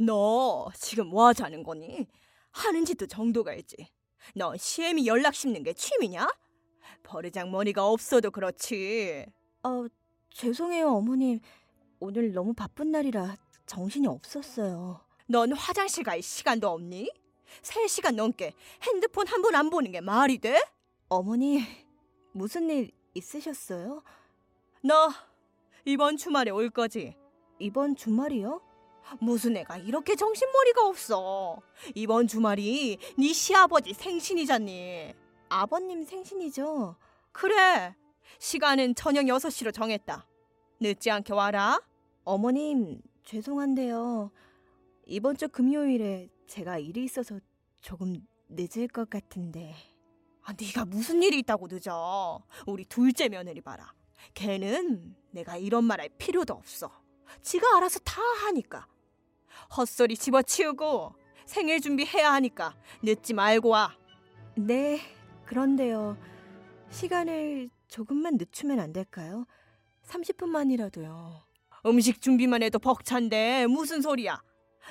너 지금 뭐 하자는 거니? 하는 짓도 정도가 있지. 너 시애미 연락 씹는 게 취미냐? 버르장 머리가 없어도 그렇지. 어, 죄송해요, 어머님. 오늘 너무 바쁜 날이라 정신이 없었어요. 넌 화장실 갈 시간도 없니? 3시간 넘게 핸드폰 한 번 안 보는 게 말이 돼? 어머니, 무슨 일 있으셨어요? 너 이번 주말에 올 거지? 이번 주말이요? 무슨 애가 이렇게 정신머리가 없어. 이번 주말이 네 시아버지 생신이잖니. 아버님 생신이죠? 그래. 시간은 저녁 6시로 정했다. 늦지 않게 와라. 어머님, 죄송한데요. 이번 주 금요일에 제가 일이 있어서 조금 늦을 것 같은데. 아, 네가 무슨 일이 있다고 늦어. 우리 둘째 며느리 봐라. 걔는 내가 이런 말 할 필요도 없어. 지가 알아서 다 하니까. 헛소리 집어치우고 생일 준비해야 하니까 늦지 말고 와. 네, 그런데요. 시간을 조금만 늦추면 안 될까요? 30분만이라도요. 음식 준비만 해도 벅찬데 무슨 소리야?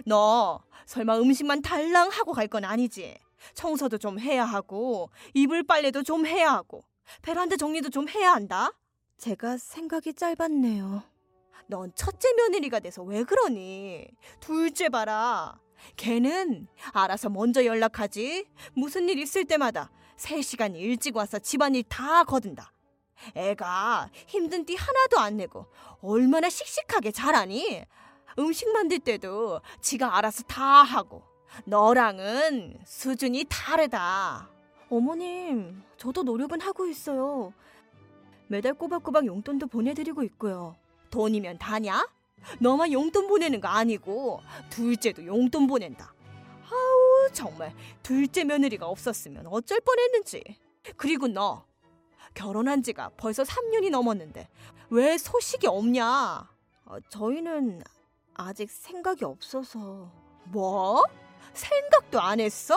너 설마 음식만 달랑 하고 갈 건 아니지? 청소도 좀 해야 하고 이불 빨래도 좀 해야 하고 베란다 정리도 좀 해야 한다. 제가 생각이 짧았네요. 넌 첫째 며느리가 돼서 왜 그러니? 둘째 봐라. 걔는 알아서 먼저 연락하지. 무슨 일 있을 때마다 3시간 일찍 와서 집안일 다 거둔다. 애가 힘든 띠 하나도 안 내고 얼마나 씩씩하게 잘하니? 음식 만들 때도 지가 알아서 다 하고 너랑은 수준이 다르다. 어머님, 저도 노력은 하고 있어요. 매달 꼬박꼬박 용돈도 보내드리고 있고요. 돈이면 다냐? 너만 용돈 보내는 거 아니고 둘째도 용돈 보낸다. 아우 정말 둘째 며느리가 없었으면 어쩔 뻔했는지. 그리고 너 결혼한 지가 벌써 3년이 넘었는데 왜 소식이 없냐? 어, 저희는 아직 생각이 없어서. 뭐? 생각도 안 했어?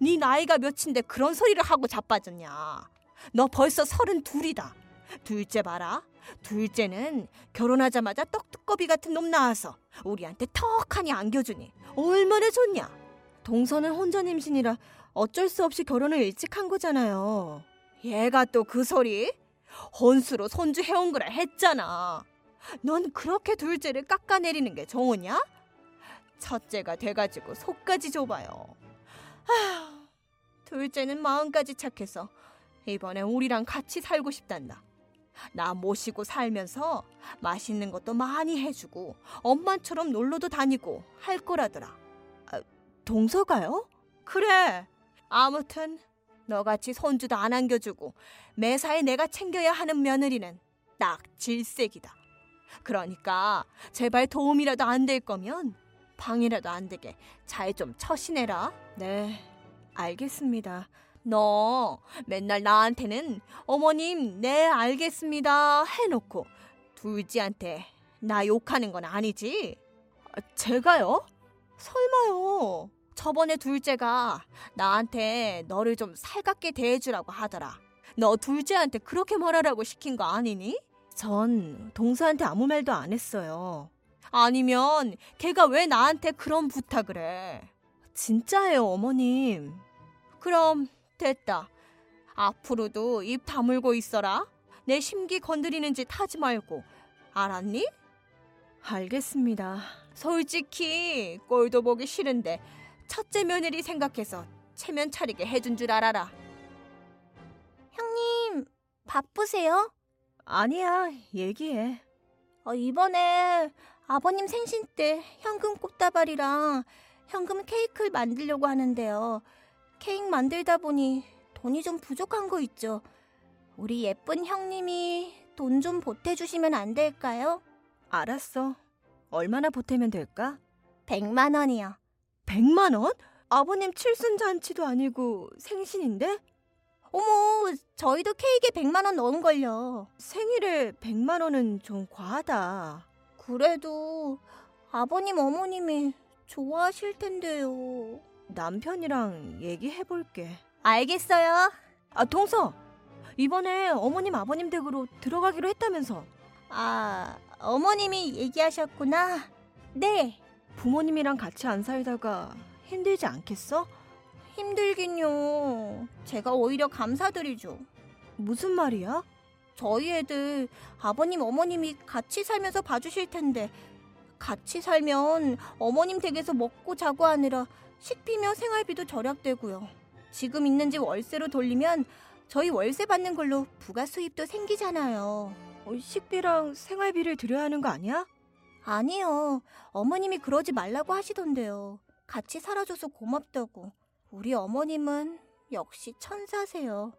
네 나이가 몇인데 그런 소리를 하고 자빠졌냐? 너 벌써 서른 둘이다. 둘째 봐라. 둘째는 결혼하자마자 떡두꺼비 같은 놈 낳아서 우리한테 턱하니 안겨주니 얼마나 좋냐? 동서는 혼전 임신이라 어쩔 수 없이 결혼을 일찍 한 거잖아요. 얘가 또 그 소리? 혼수로 손주 해온 거라 했잖아. 넌 그렇게 둘째를 깎아내리는 게 좋으냐? 첫째가 돼가지고 속까지 좁아요. 아휴, 둘째는 마음까지 착해서 이번에 우리랑 같이 살고 싶단다. 나 모시고 살면서 맛있는 것도 많이 해주고 엄마처럼 놀러도 다니고 할 거라더라. 아, 동서가요? 그래. 아무튼 너같이 손주도 안 안겨주고 매사에 내가 챙겨야 하는 며느리는 딱 질색이다. 그러니까 제발 도움이라도 안 될 거면 방이라도 안 되게 잘 좀 처신해라. 네, 알겠습니다. 너 맨날 나한테는 어머님 네 알겠습니다 해놓고 둘째한테 나 욕하는 건 아니지? 아, 제가요? 설마요. 저번에 둘째가 나한테 너를 좀 살갑게 대해주라고 하더라. 너 둘째한테 그렇게 말하라고 시킨 거 아니니? 전 동서한테 아무 말도 안 했어요. 아니면 걔가 왜 나한테 그런 부탁을 해? 진짜예요, 어머님. 그럼 됐다. 앞으로도 입 다물고 있어라. 내 심기 건드리는 짓 하지 말고. 알았니? 알겠습니다. 솔직히 꼴도 보기 싫은데 첫째 며느리 생각해서 체면 차리게 해준 줄 알아라. 형님, 바쁘세요? 아니야, 얘기해. 어, 이번에 아버님 생신 때 현금 꽃다발이랑 현금 케이크를 만들려고 하는데요. 케이크 만들다 보니 돈이 좀 부족한 거 있죠. 우리 예쁜 형님이 돈 좀 보태주시면 안 될까요? 알았어. 얼마나 보태면 될까? 100만 원이요. 100만 원? 아버님 칠순 잔치도 아니고 생신인데? 어머, 저희도 케이크에 100만 원 넣은 걸요. 생일에 100만 원은 좀 과하다. 그래도 아버님, 어머님이 좋아하실 텐데요. 남편이랑 얘기해 볼게. 알겠어요. 아, 동서! 이번에 어머님, 아버님 댁으로 들어가기로 했다면서. 아, 어머님이 얘기하셨구나. 네, 부모님이랑 같이 안 살다가 힘들지 않겠어? 힘들긴요. 제가 오히려 감사드리죠. 무슨 말이야? 저희 애들 아버님 어머님이 같이 살면서 봐주실 텐데 같이 살면 어머님 댁에서 먹고 자고 하느라 식비며 생활비도 절약되고요. 지금 있는 집 월세로 돌리면 저희 월세 받는 걸로 부가 수입도 생기잖아요. 어, 식비랑 생활비를 들여야 하는 거 아니야? 아니요. 어머님이 그러지 말라고 하시던데요. 같이 살아줘서 고맙다고. 우리 어머님은 역시 천사세요.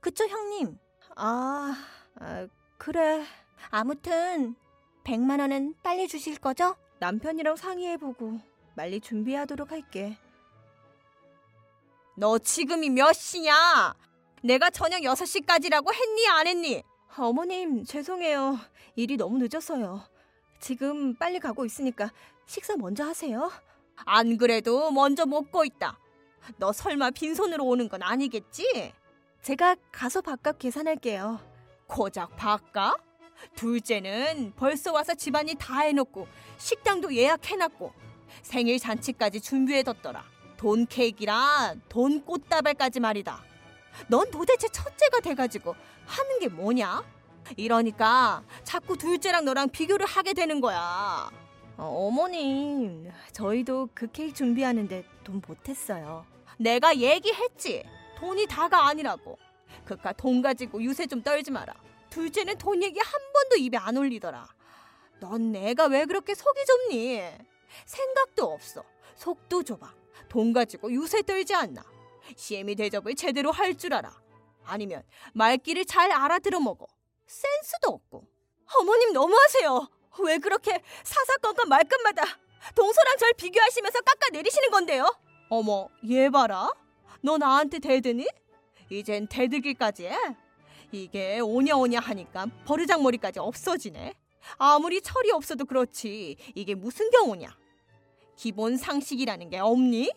그쵸, 형님? 아, 아 그래. 아무튼 100만 원은 빨리 주실 거죠? 남편이랑 상의해보고 빨리 준비하도록 할게. 너 지금이 몇 시냐? 내가 저녁 6시까지라고 했니 안 했니? 어머님, 죄송해요. 일이 너무 늦었어요. 지금 빨리 가고 있으니까 식사 먼저 하세요. 안 그래도 먼저 먹고 있다. 너 설마 빈손으로 오는 건 아니겠지? 제가 가서 밥값 계산할게요. 고작 바까? 둘째는 벌써 와서 집안일 다 해놓고 식당도 예약해놨고 생일 잔치까지 준비해뒀더라. 돈 케이크랑 돈 꽃다발까지 말이다. 넌 도대체 첫째가 돼가지고 하는 게 뭐냐? 이러니까 자꾸 둘째랑 너랑 비교를 하게 되는 거야. 어, 어머님, 저희도 그 케이크 준비하는데 돈 못했어요. 내가 얘기했지. 돈이 다가 아니라고. 그깟 돈 가지고 유세 좀 떨지 마라. 둘째는 돈 얘기 한 번도 입에 안 올리더라. 넌 내가 왜 그렇게 속이 좁니? 생각도 없어. 속도 좁아. 돈 가지고 유세 떨지 않나. 시애미 대접을 제대로 할 줄 알아. 아니면 말귀를 잘 알아들어 먹어. 센스도 없고. 어머님 너무하세요. 왜 그렇게 사사건건 말끝마다 동서랑 절 비교하시면서 깎아내리시는 건데요? 어머, 얘 봐라. 너 나한테 대드니? 이젠 대들기까지 해? 이게 오냐오냐 하니까 버르장머리까지 없어지네. 아무리 철이 없어도 그렇지. 이게 무슨 경우냐? 기본 상식이라는 게 없니?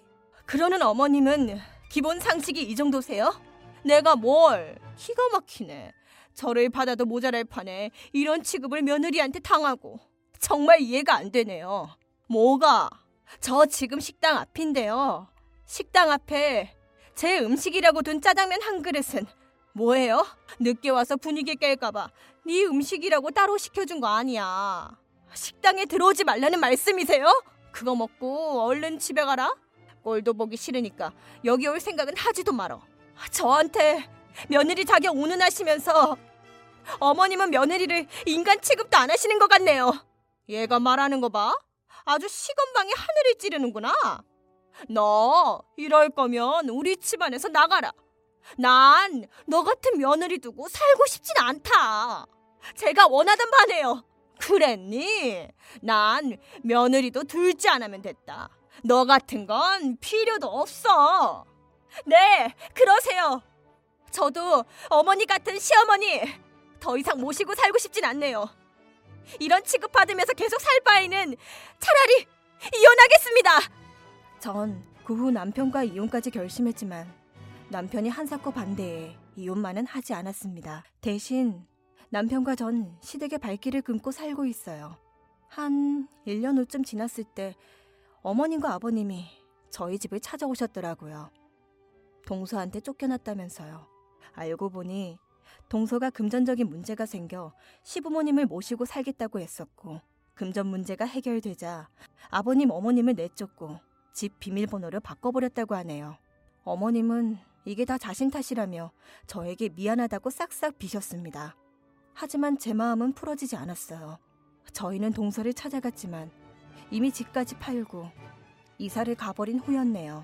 그러는 어머님은 기본 상식이 이 정도세요? 내가 뭘? 기가 막히네. 저를 받아도 모자랄 판에 이런 취급을 며느리한테 당하고 정말 이해가 안 되네요. 뭐가? 저 지금 식당 앞인데요. 식당 앞에 제 음식이라고 둔 짜장면 한 그릇은 뭐예요? 늦게 와서 분위기 깰까봐 네 음식이라고 따로 시켜준 거 아니야. 식당에 들어오지 말라는 말씀이세요? 그거 먹고 얼른 집에 가라. 꼴도 보기 싫으니까 여기 올 생각은 하지도 말어. 저한테 며느리 자격 운운하시면서 어머님은 며느리를 인간 취급도 안 하시는 것 같네요. 얘가 말하는 거 봐. 아주 시건방에 하늘을 찌르는구나. 너 이럴 거면 우리 집안에서 나가라. 난 너 같은 며느리 두고 살고 싶진 않다. 제가 원하던 바네요. 그랬니? 난 며느리도 둘째 안 하면 됐다. 너 같은 건 필요도 없어. 네, 그러세요. 저도 어머니 같은 시어머니 더 이상 모시고 살고 싶진 않네요. 이런 취급받으면서 계속 살 바에는 차라리 이혼하겠습니다. 전 그 후 남편과 이혼까지 결심했지만 남편이 한사코 반대에 이혼만은 하지 않았습니다. 대신 남편과 전 시댁의 발길을 끊고 살고 있어요. 한 1년 후쯤 지났을 때 어머님과 아버님이 저희 집을 찾아오셨더라고요. 동서한테 쫓겨났다면서요. 알고 보니 동서가 금전적인 문제가 생겨 시부모님을 모시고 살겠다고 했었고 금전 문제가 해결되자 아버님 어머님을 내쫓고 집 비밀번호를 바꿔버렸다고 하네요. 어머님은 이게 다 자신 탓이라며 저에게 미안하다고 싹싹 비셨습니다. 하지만 제 마음은 풀어지지 않았어요. 저희는 동서를 찾아갔지만 이미 집까지 팔고 이사를 가버린 후였네요.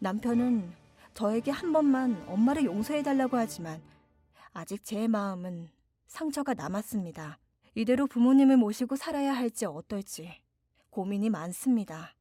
남편은 저에게 한 번만 엄마를 용서해달라고 하지만 아직 제 마음은 상처가 남았습니다. 이대로 부모님을 모시고 살아야 할지 어떨지 고민이 많습니다.